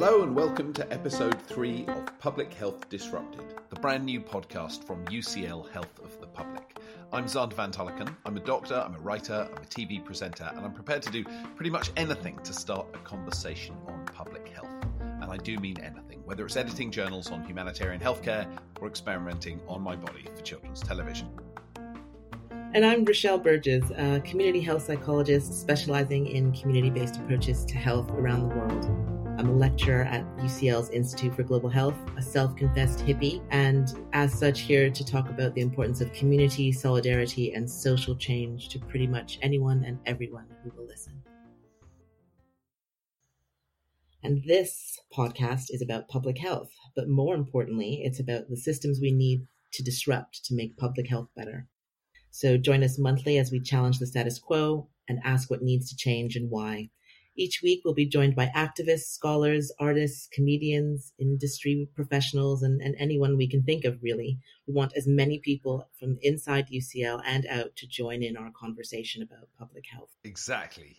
Hello and welcome to episode three of Public Health Disrupted, the brand new podcast from UCL Health of the Public. I'm Xander Van Tulleken. I'm a doctor, I'm a writer, I'm a TV presenter, and I'm prepared to do pretty much anything to start a conversation on public health. And I do mean anything, whether it's editing journals on humanitarian healthcare or experimenting on my body for children's television. And I'm Rochelle Burgess, a community health psychologist specializing in community based approaches to health around the world. I'm a lecturer at UCL's Institute for Global Health, a self confessed hippie, and as such, here to talk about the importance of community, solidarity, and social change to pretty much anyone and everyone who will listen. And this podcast is about public health, but more importantly, it's about the systems we need to disrupt to make public health better. So join us monthly as we challenge the status quo and ask what needs to change and why each week, we'll be joined by activists, scholars, artists, comedians, industry professionals, and, and anyone we can think of, really. We want as many people from inside UCL and out to join in our conversation about public health. Exactly.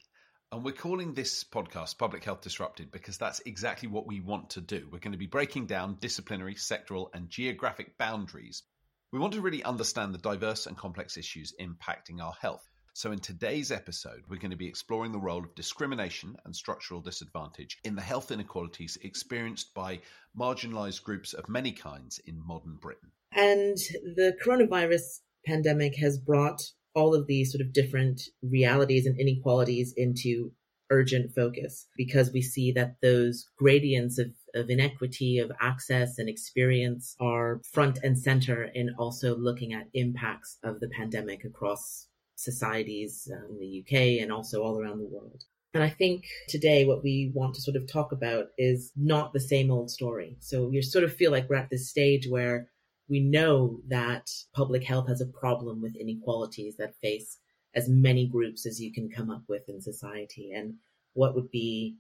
And we're calling this podcast Public Health Disrupted because that's exactly what we want to do. We're going to be breaking down disciplinary, sectoral, and geographic boundaries. We want to really understand the diverse and complex issues impacting our health. So, in today's episode, we're going to be exploring the role of discrimination and structural disadvantage in the health inequalities experienced by marginalized groups of many kinds in modern Britain. And the coronavirus pandemic has brought all of these sort of different realities and inequalities into urgent focus because we see that those gradients of, of inequity, of access and experience are front and center in also looking at impacts of the pandemic across societies in the UK and also all around the world. And I think today what we want to sort of talk about is not the same old story. So you sort of feel like we're at this stage where we know that public health has a problem with inequalities that face as many groups as you can come up with in society. And what would be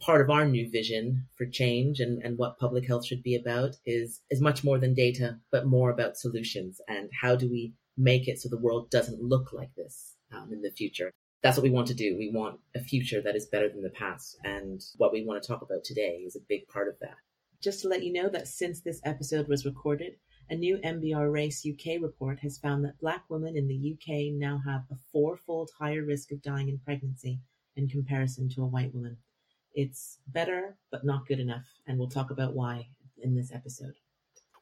part of our new vision for change and, and what public health should be about is is much more than data, but more about solutions and how do we make it so the world doesn't look like this um, in the future. That's what we want to do. We want a future that is better than the past. And what we want to talk about today is a big part of that. Just to let you know that since this episode was recorded, a new MBRRACE-UK report has found that Black women in the UK now have a fourfold higher risk of dying in pregnancy in comparison to a white woman. It's better, but not good enough, and we'll talk about why in this episode.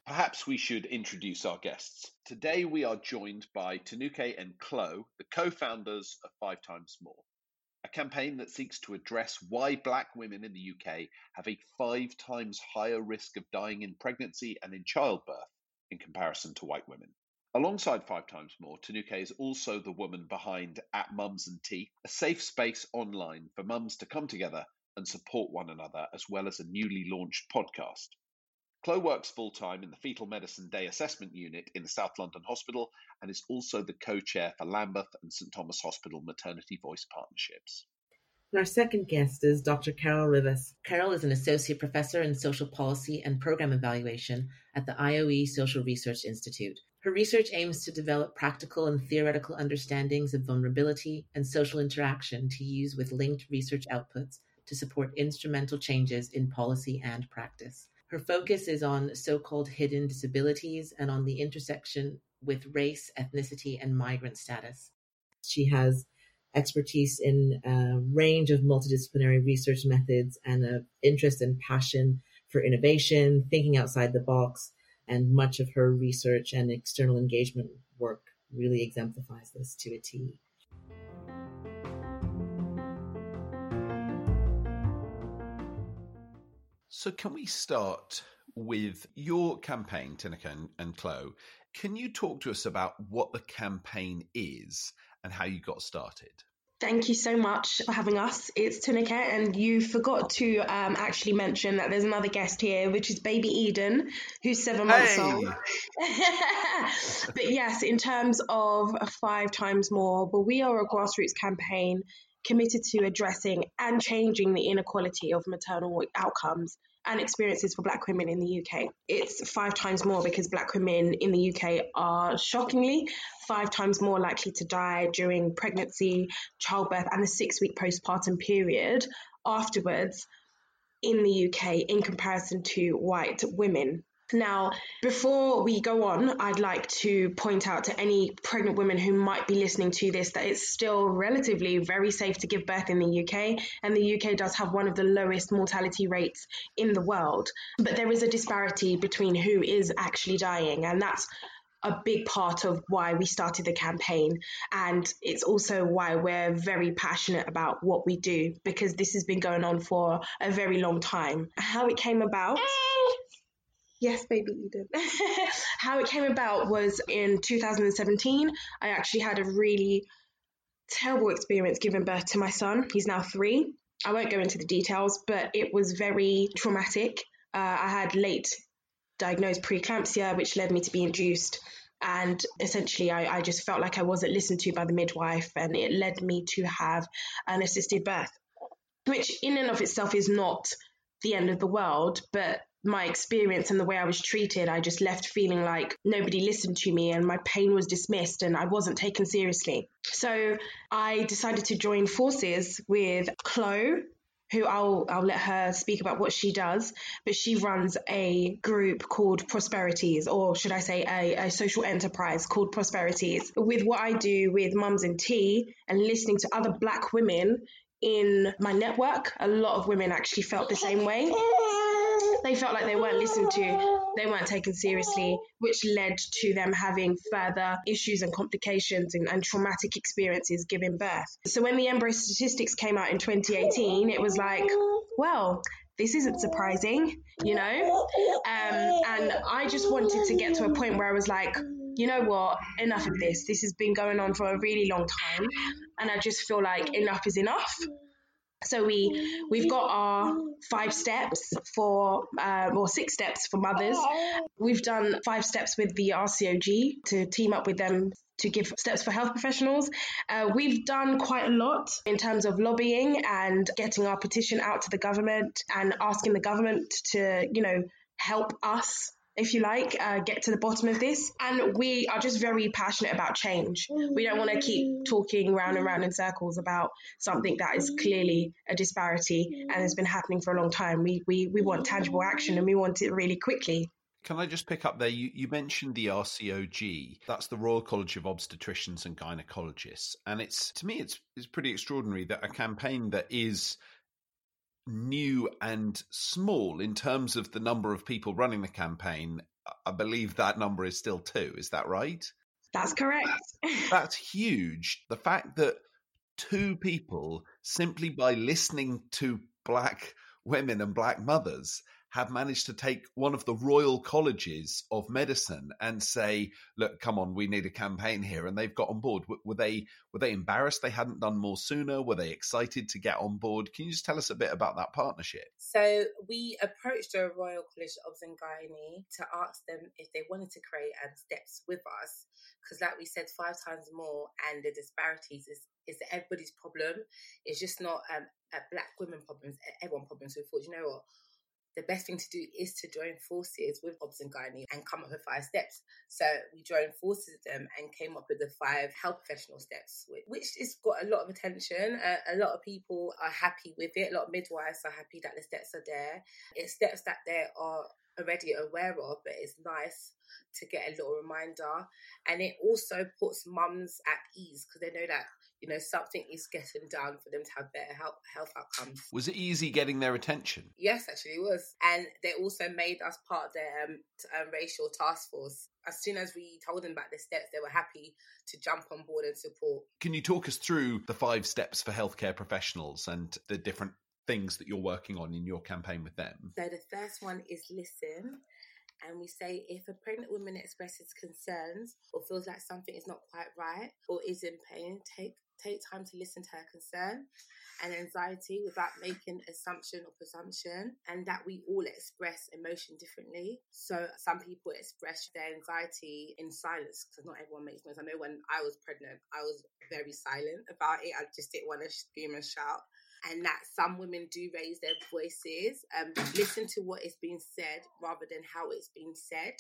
Perhaps we should introduce our guests. Today we are joined by Tinuke and Chloe, the co founders of Five Times More, a campaign that seeks to address why black women in the UK have a five times higher risk of dying in pregnancy and in childbirth in comparison to white women. Alongside Five Times More, Tinuke is also the woman behind At Mums and Tea, a safe space online for mums to come together and support one another, as well as a newly launched podcast. Chloe works full time in the Fetal Medicine Day Assessment Unit in the South London Hospital and is also the co chair for Lambeth and St Thomas Hospital Maternity Voice Partnerships. And our second guest is Dr. Carol Rivas. Carol is an associate professor in social policy and program evaluation at the IOE Social Research Institute. Her research aims to develop practical and theoretical understandings of vulnerability and social interaction to use with linked research outputs to support instrumental changes in policy and practice. Her focus is on so called hidden disabilities and on the intersection with race, ethnicity, and migrant status. She has expertise in a range of multidisciplinary research methods and an interest and passion for innovation, thinking outside the box, and much of her research and external engagement work really exemplifies this to a T. So, can we start with your campaign, Tinuke and, and Chloe? Can you talk to us about what the campaign is and how you got started? Thank you so much for having us. It's Tinuke, and you forgot to um, actually mention that there's another guest here, which is Baby Eden, who's seven months hey. old. but yes, in terms of five times more, but we are a grassroots campaign committed to addressing and changing the inequality of maternal outcomes and experiences for black women in the UK. It's five times more because black women in the UK are shockingly five times more likely to die during pregnancy, childbirth, and the six week postpartum period afterwards in the UK in comparison to white women. Now, before we go on, I'd like to point out to any pregnant women who might be listening to this that it's still relatively very safe to give birth in the UK, and the UK does have one of the lowest mortality rates in the world. But there is a disparity between who is actually dying, and that's a big part of why we started the campaign. And it's also why we're very passionate about what we do because this has been going on for a very long time. How it came about. Yes, baby Eden. How it came about was in 2017. I actually had a really terrible experience giving birth to my son. He's now three. I won't go into the details, but it was very traumatic. Uh, I had late diagnosed preeclampsia, which led me to be induced. And essentially, I, I just felt like I wasn't listened to by the midwife, and it led me to have an assisted birth, which in and of itself is not the end of the world, but my experience and the way I was treated, I just left feeling like nobody listened to me and my pain was dismissed and I wasn't taken seriously. So I decided to join forces with Chloe, who I'll I'll let her speak about what she does, but she runs a group called Prosperities, or should I say a, a social enterprise called Prosperities. With what I do with Mums and Tea and listening to other black women in my network, a lot of women actually felt the same way they felt like they weren't listened to, they weren't taken seriously, which led to them having further issues and complications and, and traumatic experiences giving birth. So when the MBRRACE statistics came out in 2018, it was like, well, this isn't surprising, you know? Um, and I just wanted to get to a point where I was like, you know what, enough of this. This has been going on for a really long time. And I just feel like enough is enough. So we we've got our five steps for uh, or six steps for mothers. We've done five steps with the RCOG to team up with them to give steps for health professionals. Uh, we've done quite a lot in terms of lobbying and getting our petition out to the government and asking the government to you know help us if you like, uh, get to the bottom of this. And we are just very passionate about change. We don't want to keep talking round and round in circles about something that is clearly a disparity and has been happening for a long time. We, we, we want tangible action and we want it really quickly. Can I just pick up there? You, you mentioned the RCOG. That's the Royal College of Obstetricians and Gynecologists, and it's to me, it's it's pretty extraordinary that a campaign that is new and small in terms of the number of people running the campaign. I believe that number is still two. Is that right? That's correct. That's huge. The fact that two people, simply by listening to black women and black mothers, have managed to take one of the royal colleges of medicine and say, "Look, come on, we need a campaign here," and they've got on board. Were they were they embarrassed they hadn't done more sooner? Were they excited to get on board? Can you just tell us a bit about that partnership? So we approached the Royal College of Gynae to ask them if they wanted to create um, steps with us, because like we said, five times more, and the disparities is is everybody's problem. It's just not um, a black women problems, everyone problems. So we thought, you know what? The best thing to do is to join forces with Obs and and come up with five steps. So we joined forces with them and came up with the five health professional steps, which has got a lot of attention. Uh, a lot of people are happy with it. A lot of midwives are happy that the steps are there. It's steps that they are already aware of, but it's nice to get a little reminder. And it also puts mums at ease because they know that you know something is getting done for them to have better health, health outcomes. Was it easy getting their attention? Yes actually it was. And they also made us part of their um, um, racial task force. As soon as we told them about the steps they were happy to jump on board and support. Can you talk us through the five steps for healthcare professionals and the different things that you're working on in your campaign with them? So the first one is listen and we say if a pregnant woman expresses concerns or feels like something is not quite right or is in pain, take take time to listen to her concern and anxiety without making assumption or presumption and that we all express emotion differently. So some people express their anxiety in silence because not everyone makes noise. I know when i was pregnant i was very silent about it. I just didn't want to scream and shout. And that some women do raise their voices um, listen to what is being said rather than how it's being said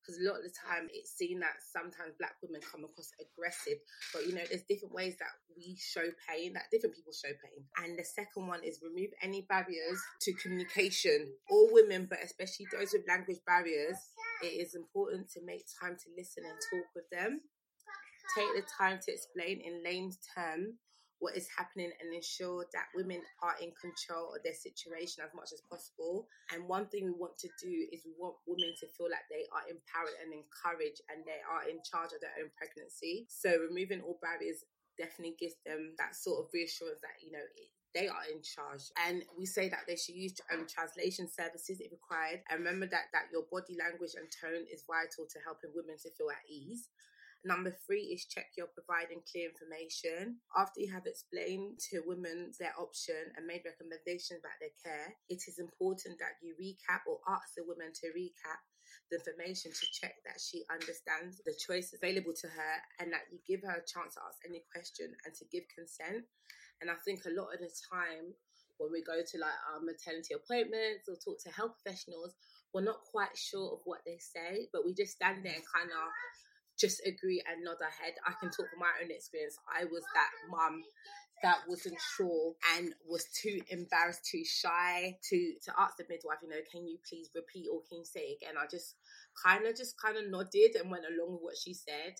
because a lot of the time it's seen that sometimes black women come across aggressive but you know there's different ways that we show pain that different people show pain. And the second one is remove any barriers to communication. All women but especially those with language barriers it is important to make time to listen and talk with them. Take the time to explain in layman's terms what is happening and ensure that women are in control of their situation as much as possible. And one thing we want to do is we want women to feel like they are empowered and encouraged and they are in charge of their own pregnancy. So removing all barriers definitely gives them that sort of reassurance that, you know, they are in charge. And we say that they should use um, translation services if required. And remember that that your body language and tone is vital to helping women to feel at ease. Number three is check you're providing clear information. After you have explained to women their option and made recommendations about their care, it is important that you recap or ask the woman to recap the information to check that she understands the choice available to her and that you give her a chance to ask any question and to give consent. And I think a lot of the time when we go to like our maternity appointments or talk to health professionals, we're not quite sure of what they say, but we just stand there and kind of just agree and nod our head. I can talk from my own experience. I was that mum that wasn't sure and was too embarrassed, too shy to to ask the midwife, you know, can you please repeat or can you say again? I just kind of just kind of nodded and went along with what she said.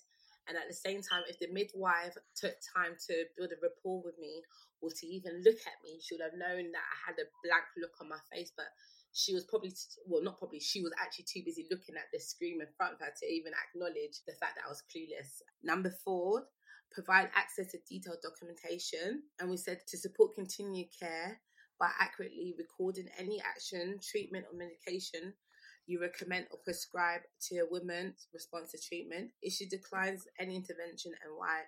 And at the same time, if the midwife took time to build a rapport with me or to even look at me, she would have known that I had a blank look on my face. But she was probably well not probably she was actually too busy looking at the screen in front of her to even acknowledge the fact that I was clueless. Number four, provide access to detailed documentation. And we said to support continued care by accurately recording any action, treatment, or medication you recommend or prescribe to a woman's response to treatment. If she declines any intervention and why,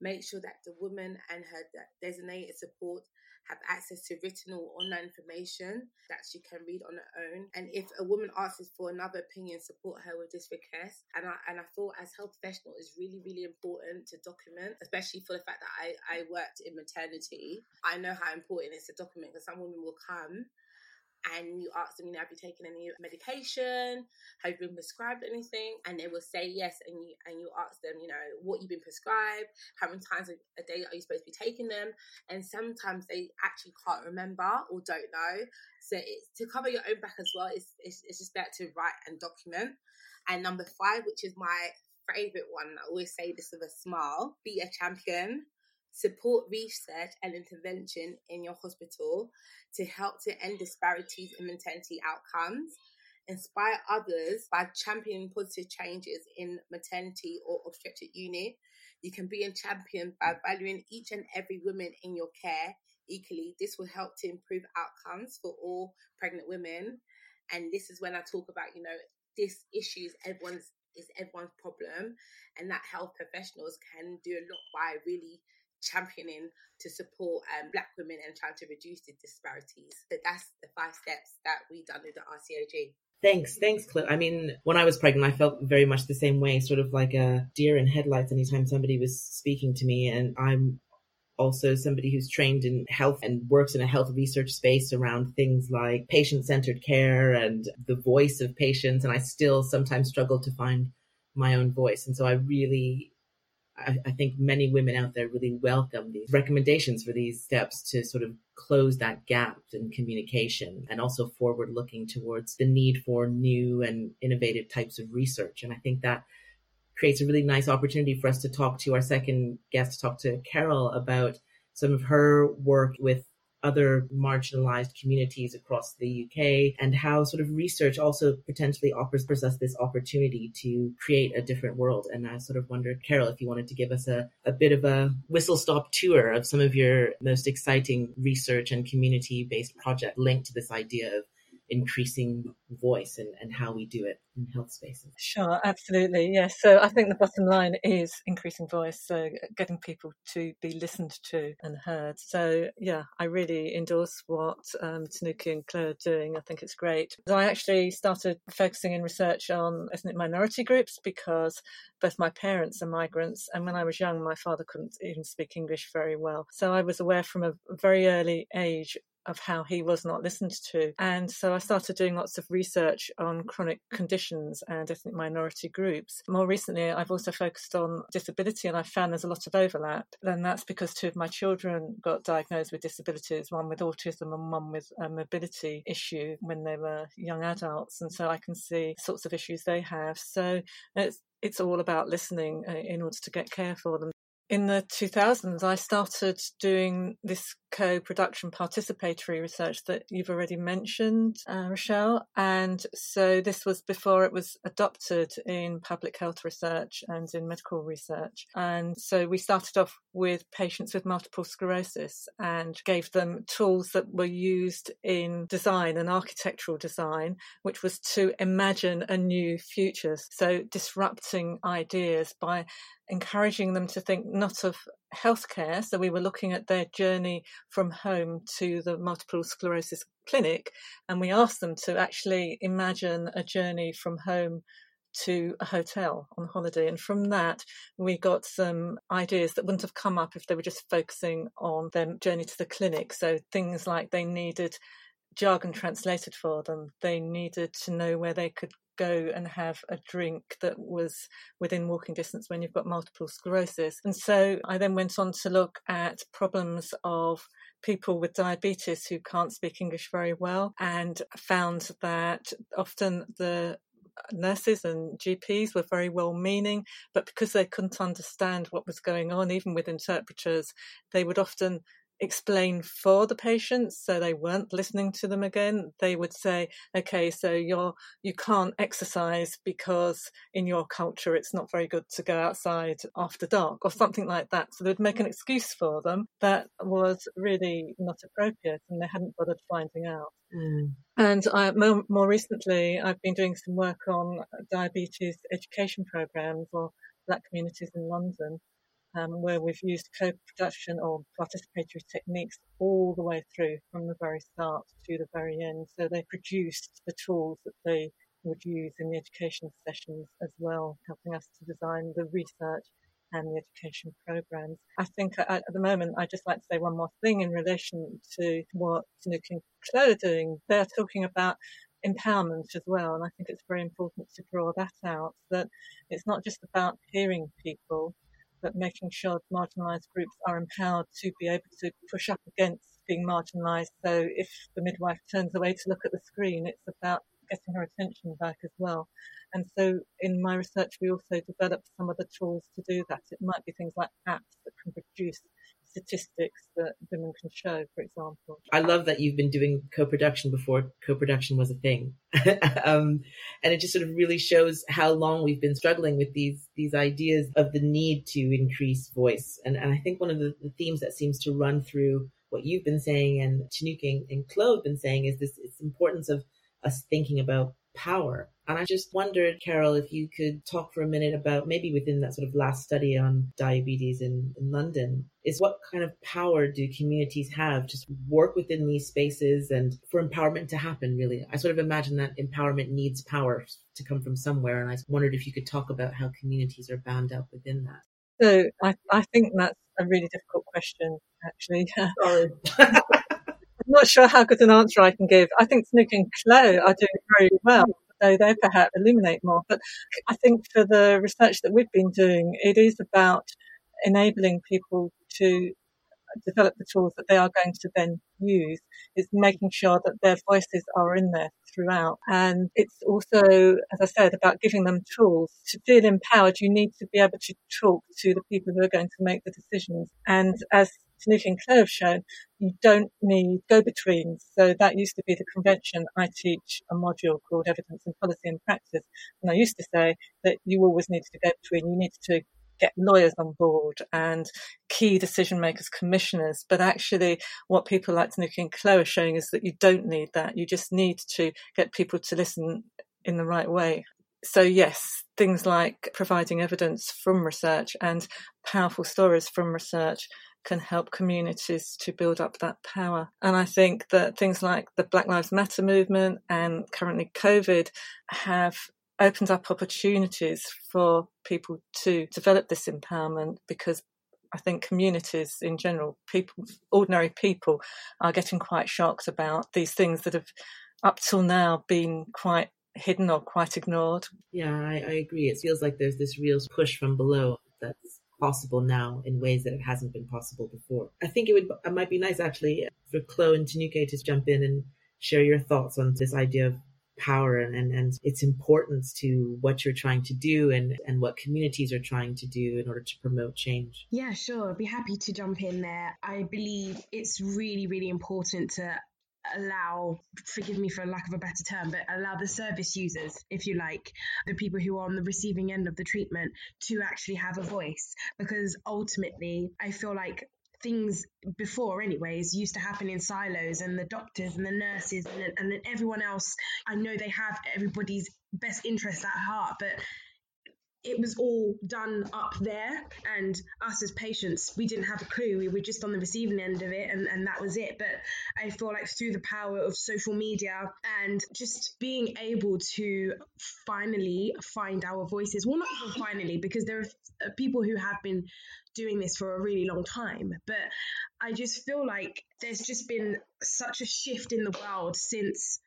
make sure that the woman and her designated support have access to written or online information that she can read on her own. And if a woman asks for another opinion, support her with this request. And I and I thought as health professional is really, really important to document, especially for the fact that I, I worked in maternity. I know how important it is to document because some women will come and you ask them, you know, have you taken any medication? Have you been prescribed anything? And they will say yes, and you and you ask them, you know, what you've been prescribed, how many times a day are you supposed to be taking them? And sometimes they actually can't remember or don't know. So it's to cover your own back as well. It's it's, it's just better to write and document. And number five, which is my favorite one, I always say this with a smile: be a champion support research and intervention in your hospital to help to end disparities in maternity outcomes, inspire others by championing positive changes in maternity or obstetric unit. You can be a champion by valuing each and every woman in your care equally. This will help to improve outcomes for all pregnant women. And this is when I talk about, you know, this issue is everyone's is everyone's problem and that health professionals can do a lot by really championing to support um, black women and trying to reduce the disparities. So that's the five steps that we done with the RCOG. Thanks, thanks, Cliff. I mean, when I was pregnant, I felt very much the same way, sort of like a deer in headlights anytime somebody was speaking to me. And I'm also somebody who's trained in health and works in a health research space around things like patient centered care and the voice of patients. And I still sometimes struggle to find my own voice. And so I really I, I think many women out there really welcome these recommendations for these steps to sort of close that gap in communication and also forward looking towards the need for new and innovative types of research. And I think that creates a really nice opportunity for us to talk to our second guest, talk to Carol about some of her work with other marginalized communities across the UK and how sort of research also potentially offers us this opportunity to create a different world. And I sort of wondered, Carol, if you wanted to give us a, a bit of a whistle stop tour of some of your most exciting research and community based project linked to this idea of increasing voice and, and how we do it in health spaces. Sure, absolutely. Yes. So I think the bottom line is increasing voice, so getting people to be listened to and heard. So yeah, I really endorse what um, Tinuke and Claire are doing. I think it's great. I actually started focusing in research on ethnic minority groups because both my parents are migrants, and when I was young, my father couldn't even speak English very well. So I was aware from a very early age of how he was not listened to. And so I started doing lots of research on chronic conditions and ethnic minority groups. More recently, I've also focused on disability and I found there's a lot of overlap. And that's because two of my children got diagnosed with disabilities, one with autism and one with a mobility issue when they were young adults. And so I can see sorts of issues they have. So it's it's all about listening uh, in order to get care for them in the 2000s, I started doing this co production participatory research that you've already mentioned, uh, Rochelle. And so this was before it was adopted in public health research and in medical research. And so we started off with patients with multiple sclerosis and gave them tools that were used in design and architectural design, which was to imagine a new future. So disrupting ideas by encouraging them to think not of healthcare. So we were looking at their journey from home to the multiple sclerosis clinic, and we asked them to actually imagine a journey from home to a hotel on holiday. And from that, we got some ideas that wouldn't have come up if they were just focusing on their journey to the clinic. So things like they needed jargon translated for them. They needed to know where they could go and have a drink that was within walking distance when you've got multiple sclerosis. And so I then went on to look at problems of people with diabetes who can't speak English very well and found that often the nurses and GPs were very well meaning, but because they couldn't understand what was going on, even with interpreters, they would often explain for the patients so they weren't listening to them again they would say okay so you're you can't exercise because in your culture it's not very good to go outside after dark or something like that. So they'd make an excuse for them that was really not appropriate and they hadn't bothered finding out. Mm. and I, more, more recently i've been doing some work on diabetes education programs for black communities in london um, where we've used co-production or participatory techniques all the way through from the very start to the very end. So they produced the tools that they would use in the education sessions as well, helping us to design the research and the education programs. I think at, the moment, I'd just like to say one more thing in relation to what Tinuke and Chloe are doing. They're talking about empowerment as well. And I think it's very important to draw that out that it's not just about hearing people, but making sure marginalised groups are empowered to be able to push up against being marginalised. So if the midwife turns away to look at the screen, it's about getting her attention back as well. And so in my research, we also developed some of the tools to do that. It might be things like apps that can produce statistics that women can show, for example. I love that you've been doing co-production before co-production was a thing, um, and it just sort of really shows how long we've been struggling with these these ideas of the need to increase voice. And, and I think one of the, the themes that seems to run through what you've been saying and Tinuke and Claude been saying is this: it's importance of us thinking about power. And I just wondered, Carol, if you could talk for a minute about maybe within that sort of last study on diabetes in, in London, is what kind of power do communities have to work within these spaces and for empowerment to happen, really? I sort of imagine that empowerment needs power to come from somewhere. And I wondered if you could talk about how communities are bound up within that. So I, I think that's a really difficult question, actually. Sorry. Not sure how good an answer I can give. I think Tinuke and Chloe are doing very well, so they perhaps illuminate more. But I think for the research that we've been doing, it is about enabling people to develop the tools that they are going to then use. It's making sure that their voices are in there throughout. And it's also, as I said, about giving them tools. To feel empowered, you need to be able to talk to the people who are going to make the decisions. And as Claire have shown, you don't need go-betweens. So that used to be the convention. I teach a module called Evidence and Policy and Practice. And I used to say that you always needed to go between. You needed to get lawyers on board and key decision makers, commissioners. But actually, what people like Tinuke and Chloe are showing is that you don't need that. You just need to get people to listen in the right way. So, yes, things like providing evidence from research and powerful stories from research can help communities to build up that power. And I think that things like the Black Lives Matter movement and currently COVID have opened up opportunities for people to develop this empowerment because I think communities in general, people, ordinary people, are getting quite shocked about these things that have up till now been quite hidden or quite ignored. Yeah, I, I agree. It feels like there's this real push from below that's possible now in ways that it hasn't been possible before. I think it would it might be nice actually for Chloe and Tinuke to jump in and share your thoughts on this idea of power and, and, and its importance to what you're trying to do and, and what communities are trying to do in order to promote change. Yeah, sure. I'd be happy to jump in there. I believe it's really, really important to allow, forgive me for lack of a better term, but allow the service users, if you like, the people who are on the receiving end of the treatment to actually have a voice. Because ultimately, I feel like things before anyways used to happen in silos and the doctors and the nurses and, and then everyone else i know they have everybody's best interest at heart but it was all done up there and us as patients we didn't have a clue. We were just on the receiving end of it and, and that was it. But i feel like through the power of social media and just being able to finally find our voices well not even finally because there are uh, people who have been doing this for a really long time. But i just feel like there's just been such a shift in the world since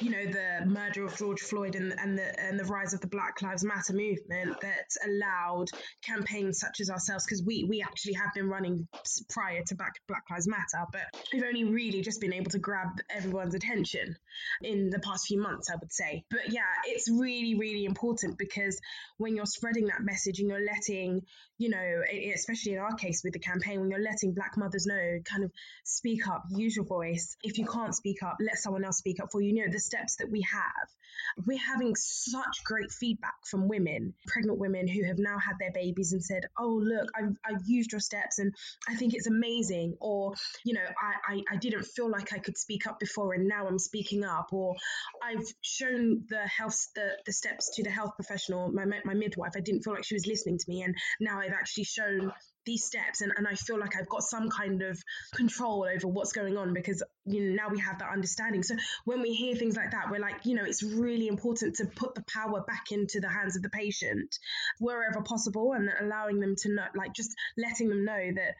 you know the murder of George Floyd and, and the and the rise of the Black Lives Matter movement that allowed campaigns such as ourselves because we we actually have been running prior to Black Black Lives Matter, but we've only really just been able to grab everyone's attention in the past few months, I would say. But yeah, it's really really important because when you're spreading that message and you're letting you know, especially in our case with the campaign, when you're letting Black mothers know, kind of speak up, use your voice. If you can't speak up, let someone else speak up for you. You know, the steps that we have. We're having such great feedback from women, pregnant women who have now had their babies and said, "Oh, look, I've, I've used your steps and I think it's amazing." Or, you know, I, I, I didn't feel like I could speak up before and now I'm speaking up. Or I've shown the health the, the steps to the health professional, my my midwife. I didn't feel like she was listening to me, and now I've actually shown these steps and, and I feel like I've got some kind of control over what's going on because you know now we have that understanding. So when we hear things like that, we're like, you know, it's really important to put the power back into the hands of the patient wherever possible and allowing them to know like just letting them know that,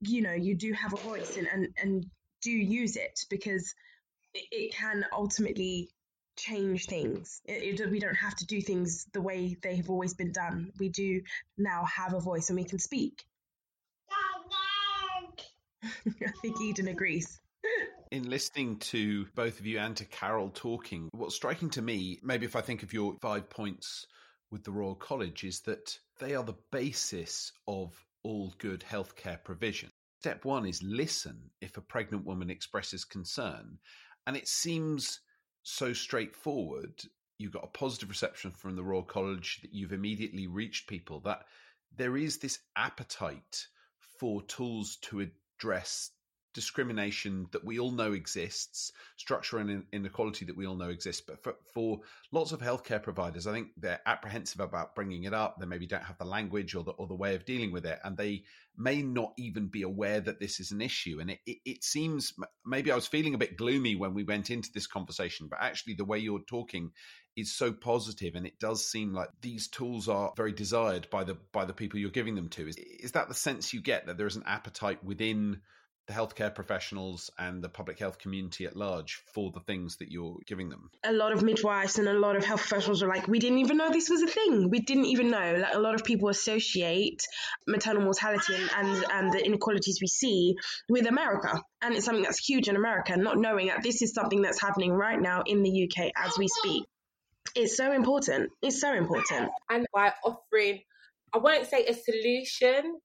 you know, you do have a voice and and, and do use it because it, it can ultimately change things. It, it, we don't have to do things the way they have always been done. We do now have a voice and we can speak. I think Eden agrees. In listening to both of you and to Carol talking, what's striking to me, maybe if I think of your five points with the Royal College, is that they are the basis of all good healthcare provision. Step one is listen if a pregnant woman expresses concern. And it seems so straightforward, you've got a positive reception from the Royal College, that you've immediately reached people, that there is this appetite for tools to address discrimination that we all know exists, structural inequality that we all know exists. But for, for, lots of healthcare providers, I think they're apprehensive about bringing it up. They maybe don't have the language or the, or the way of dealing with it. And they may not even be aware that this is an issue. And it, it, it seems maybe I was feeling a bit gloomy when we went into this conversation, but actually the way you're talking is so positive and it does seem like these tools are very desired by the by the people you're giving them to is is that the sense you get that there is an appetite within the healthcare professionals and the public health community at large for the things that you're giving them? A lot of midwives and a lot of health professionals are like, we didn't even know this was a thing. We didn't even know. Like a lot of people associate maternal mortality and, and, and the inequalities we see with America. And it's something that's huge in America, not knowing that this is something that's happening right now in the UK as we speak. It's so important. It's so important. And by offering, I won't say a solution,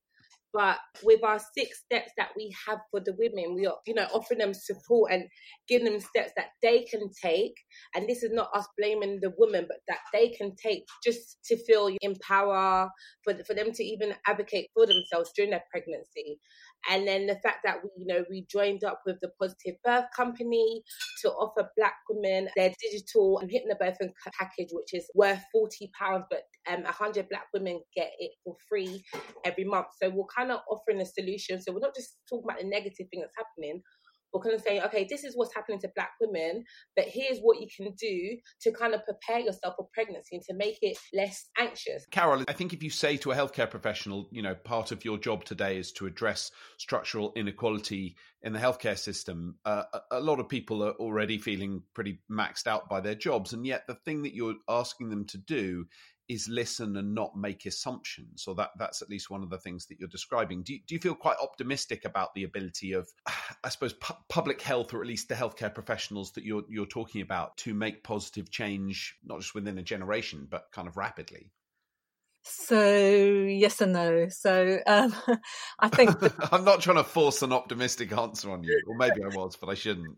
but with our six steps that we have for the women, we are, you know, offering them support and giving them steps that they can take. And this is not us blaming the woman, but that they can take just to feel empower, for, for them to even advocate for themselves during their pregnancy. And then the fact that we, you know, we joined up with the Positive Birth Company to offer Black women their digital and hypnobirthing package, which is worth forty pounds, but um, hundred Black women get it for free every month. So we're kind of offering a solution. So we're not just talking about the negative thing that's happening. We're kind of saying, okay, this is what's happening to black women, but here's what you can do to kind of prepare yourself for pregnancy and to make it less anxious. Carol, I think if you say to a healthcare professional, you know, part of your job today is to address structural inequality in the healthcare system, uh, a lot of people are already feeling pretty maxed out by their jobs. And yet the thing that you're asking them to do is listen and not make assumptions. So that that's at least one of the things that you're describing. Do you, do you feel quite optimistic about the ability of, I suppose, pu- public health or at least the healthcare professionals that you're you're talking about to make positive change, not just within a generation, but kind of rapidly? So yes and no. So um, I think I'm not trying to force an optimistic answer on you, or maybe I was, but I shouldn't.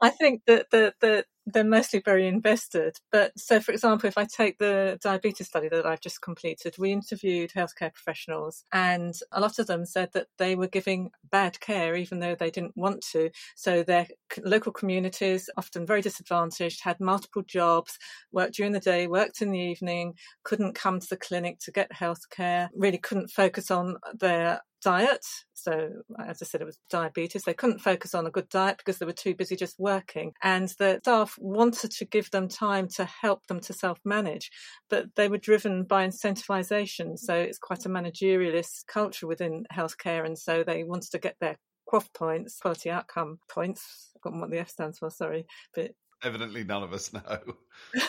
I think that the, the they're mostly very invested. But so, for example, if I take the diabetes study that I've just completed, we interviewed healthcare professionals, and a lot of them said that they were giving bad care even though they didn't want to. So, their local communities, often very disadvantaged, had multiple jobs, worked during the day, worked in the evening, couldn't come to the clinic to get healthcare, really couldn't focus on their diet. So, as I said, it was diabetes. They couldn't focus on a good diet because they were too busy just working. And the staff wanted to give them time to help them to self manage, but they were driven by incentivization. So, it's quite a managerialist culture within healthcare. And so, they wanted to get their QOF points, quality outcome points. I've forgotten what the F stands for, sorry. But evidently, none of us know.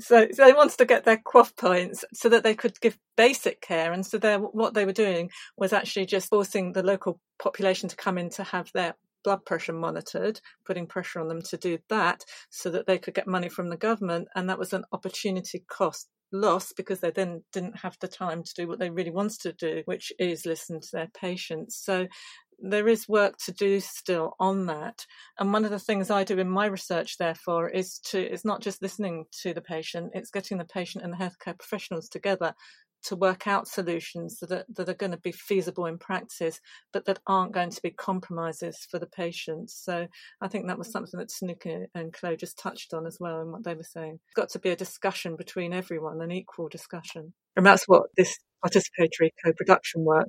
so, so they wanted to get their QOF points so that they could give basic care. And so what they were doing was actually just forcing the local population to come in to have their blood pressure monitored, putting pressure on them to do that so that they could get money from the government. And that was an opportunity cost loss because they then didn't have the time to do what they really wanted to do, which is listen to their patients. So there is work to do still on that. And one of the things I do in my research, therefore, is to is not just listening to the patient; it's getting the patient and the healthcare professionals together to work out solutions that are, that are going to be feasible in practice, but that aren't going to be compromises for the patients. So I think that was mm. something that Tinuke and Chloe just touched on as well in what they were saying. It's got to be a discussion between everyone, an equal discussion. And that's what this participatory co-production work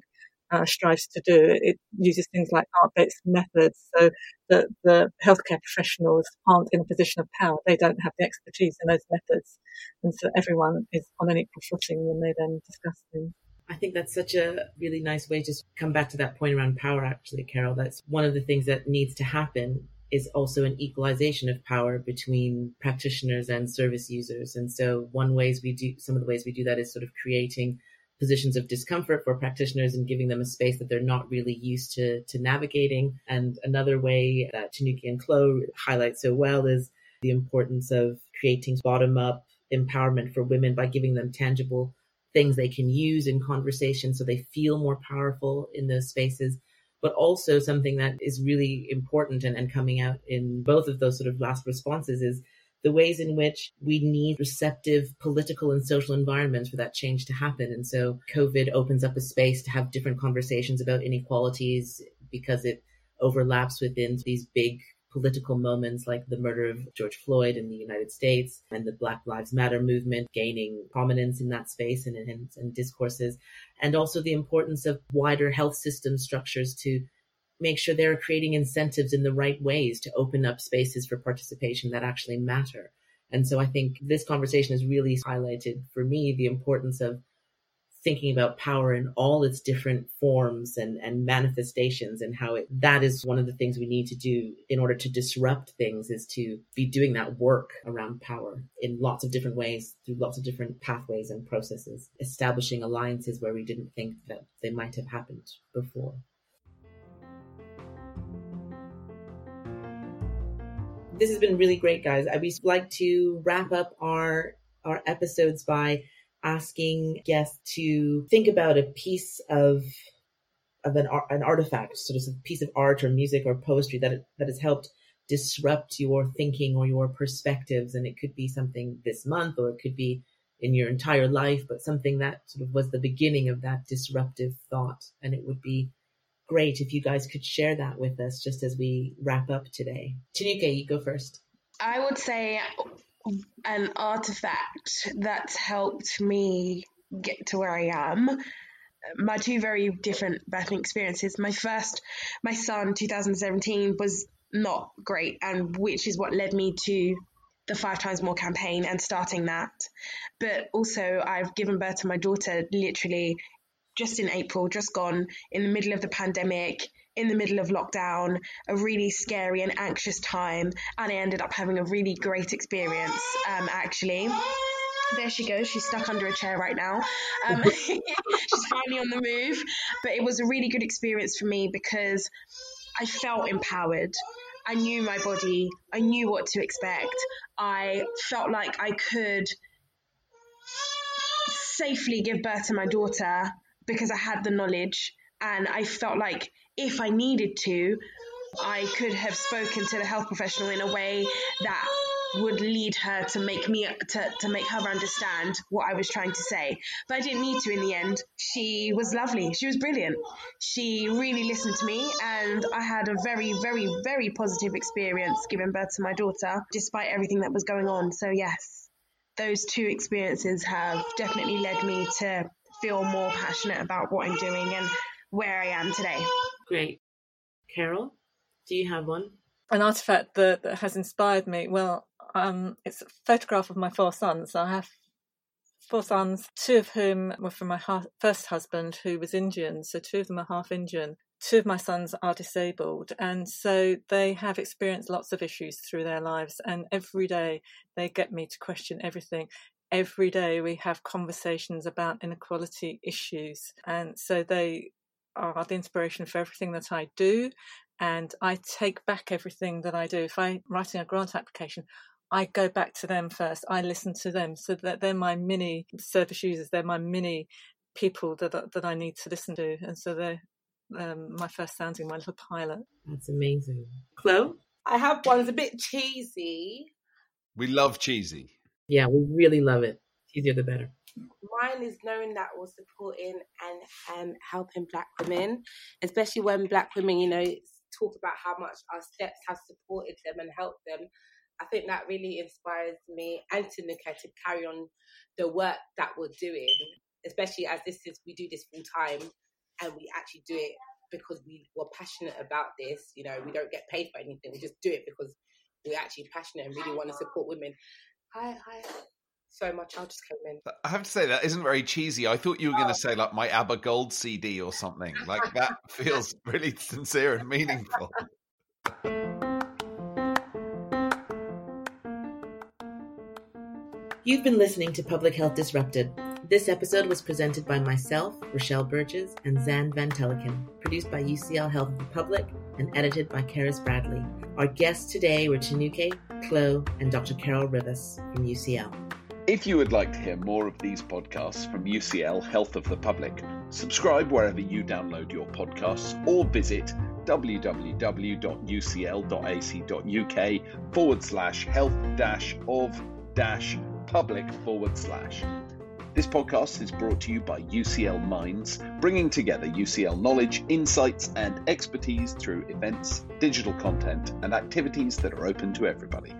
uh, strives to do. It uses things like art-based methods so that the healthcare professionals aren't in a position of power. They don't have the expertise in those methods. And so everyone is on an equal footing when they then discuss them. I think that's such a really nice way to come back to that point around power, actually, Carol. That's one of the things that needs to happen is also an equalization of power between practitioners and service users. And so one ways we do, some of the ways we do that is sort of creating positions of discomfort for practitioners and giving them a space that they're not really used to, to navigating. And another way that Tinuke and Chloe highlight so well is the importance of creating bottom up empowerment for women by giving them tangible things they can use in conversation so they feel more powerful in those spaces. But also something that is really important and, and coming out in both of those sort of last responses is the ways in which we need receptive political and social environments for that change to happen. And so COVID opens up a space to have different conversations about inequalities because it overlaps within these big political moments like the murder of George Floyd in the United States and the Black Lives Matter movement gaining prominence in that space and, and, and discourses, and also the importance of wider health system structures to make sure they're creating incentives in the right ways to open up spaces for participation that actually matter. And so I think this conversation has really highlighted for me the importance of thinking about power in all its different forms and, and manifestations and how it, that is one of the things we need to do in order to disrupt things is to be doing that work around power in lots of different ways through lots of different pathways and processes, establishing alliances where we didn't think that they might have happened before. This has been really great, guys. I would like to wrap up our our episodes by asking guests to think about a piece of of an an artifact, sort of a piece of art or music or poetry that that has helped disrupt your thinking or your perspectives. And it could be something this month, or it could be in your entire life, but something that sort of was the beginning of that disruptive thought. And it would be great if you guys could share that with us just as we wrap up today. Tinuke, you go first. I would say an artifact that's helped me get to where I am my two very different birthing experiences. My first, my son, 2017, was not great, and which is what led me to the Five Times More campaign and starting that. But also, I've given birth to my daughter literally just in April, just gone in the middle of the pandemic, in the middle of lockdown, a really scary and anxious time, and I ended up having a really great experience um, actually there she goes. She's stuck under a chair right now. Um, she's finally on the move. But it was a really good experience for me because I felt empowered. I knew my body. I knew what to expect. I felt like I could safely give birth to my daughter because I had the knowledge. And I felt like if I needed to, I could have spoken to the health professional in a way that would lead her to make me to, to make her understand what I was trying to say. But I didn't need to in the end. She was lovely. She was brilliant. She really listened to me and I had a very, very, very positive experience giving birth to my daughter, despite everything that was going on. So yes, those two experiences have definitely led me to feel more passionate about what I'm doing and where I am today. Great. Carol, do you have one? An artifact that, that has inspired me. Well, um, it's a photograph of my four sons. I have four sons, two of whom were from my ha- first husband, who was Indian. So two of them are half Indian. Two of my sons are disabled, and so they have experienced lots of issues through their lives. And every day they get me to question everything. Every day we have conversations about inequality issues, and so they are the inspiration for everything that I do. And I take back everything that I do. If I'm writing a grant application, I go back to them first. I listen to them, so that they're my mini service users. They're my mini people that that I need to listen to, and so they're um, my first sounding, my little pilot. That's amazing, Chloe. I have one that's a bit cheesy. We love cheesy. Yeah, we really love it. Easier the better. Mine is knowing that we're supporting and and helping Black women, especially when Black women, you know, talk about how much our steps have supported them and helped them. I think that really inspires me and Tinuke to carry on the work that we're doing, especially as this is we do this full time and we actually do it because we were passionate about this. You know, we don't get paid for anything. We just do it because we're actually passionate and really want to support women. Hi, hi. So my child just came in. I have to say that isn't very cheesy. I thought you were going to oh. say like my ABBA Gold CD or something. Like that feels really sincere and meaningful. You've been listening to Public Health Disrupted. This episode was presented by myself, Rochelle Burgess, and Zan Van Telekin, produced by UCL Health of the Public, and edited by Karis Bradley. Our guests today were Tinuke, Chloe, and Dr. Carol Rivers from UCL. If you would like to hear more of these podcasts from UCL Health of the Public, subscribe wherever you download your podcasts or visit www.ucl.ac.uk forward slash health dash of dash public forward slash. This podcast is brought to you by UCL Minds, bringing together UCL knowledge, insights, and expertise through events, digital content, and activities that are open to everybody.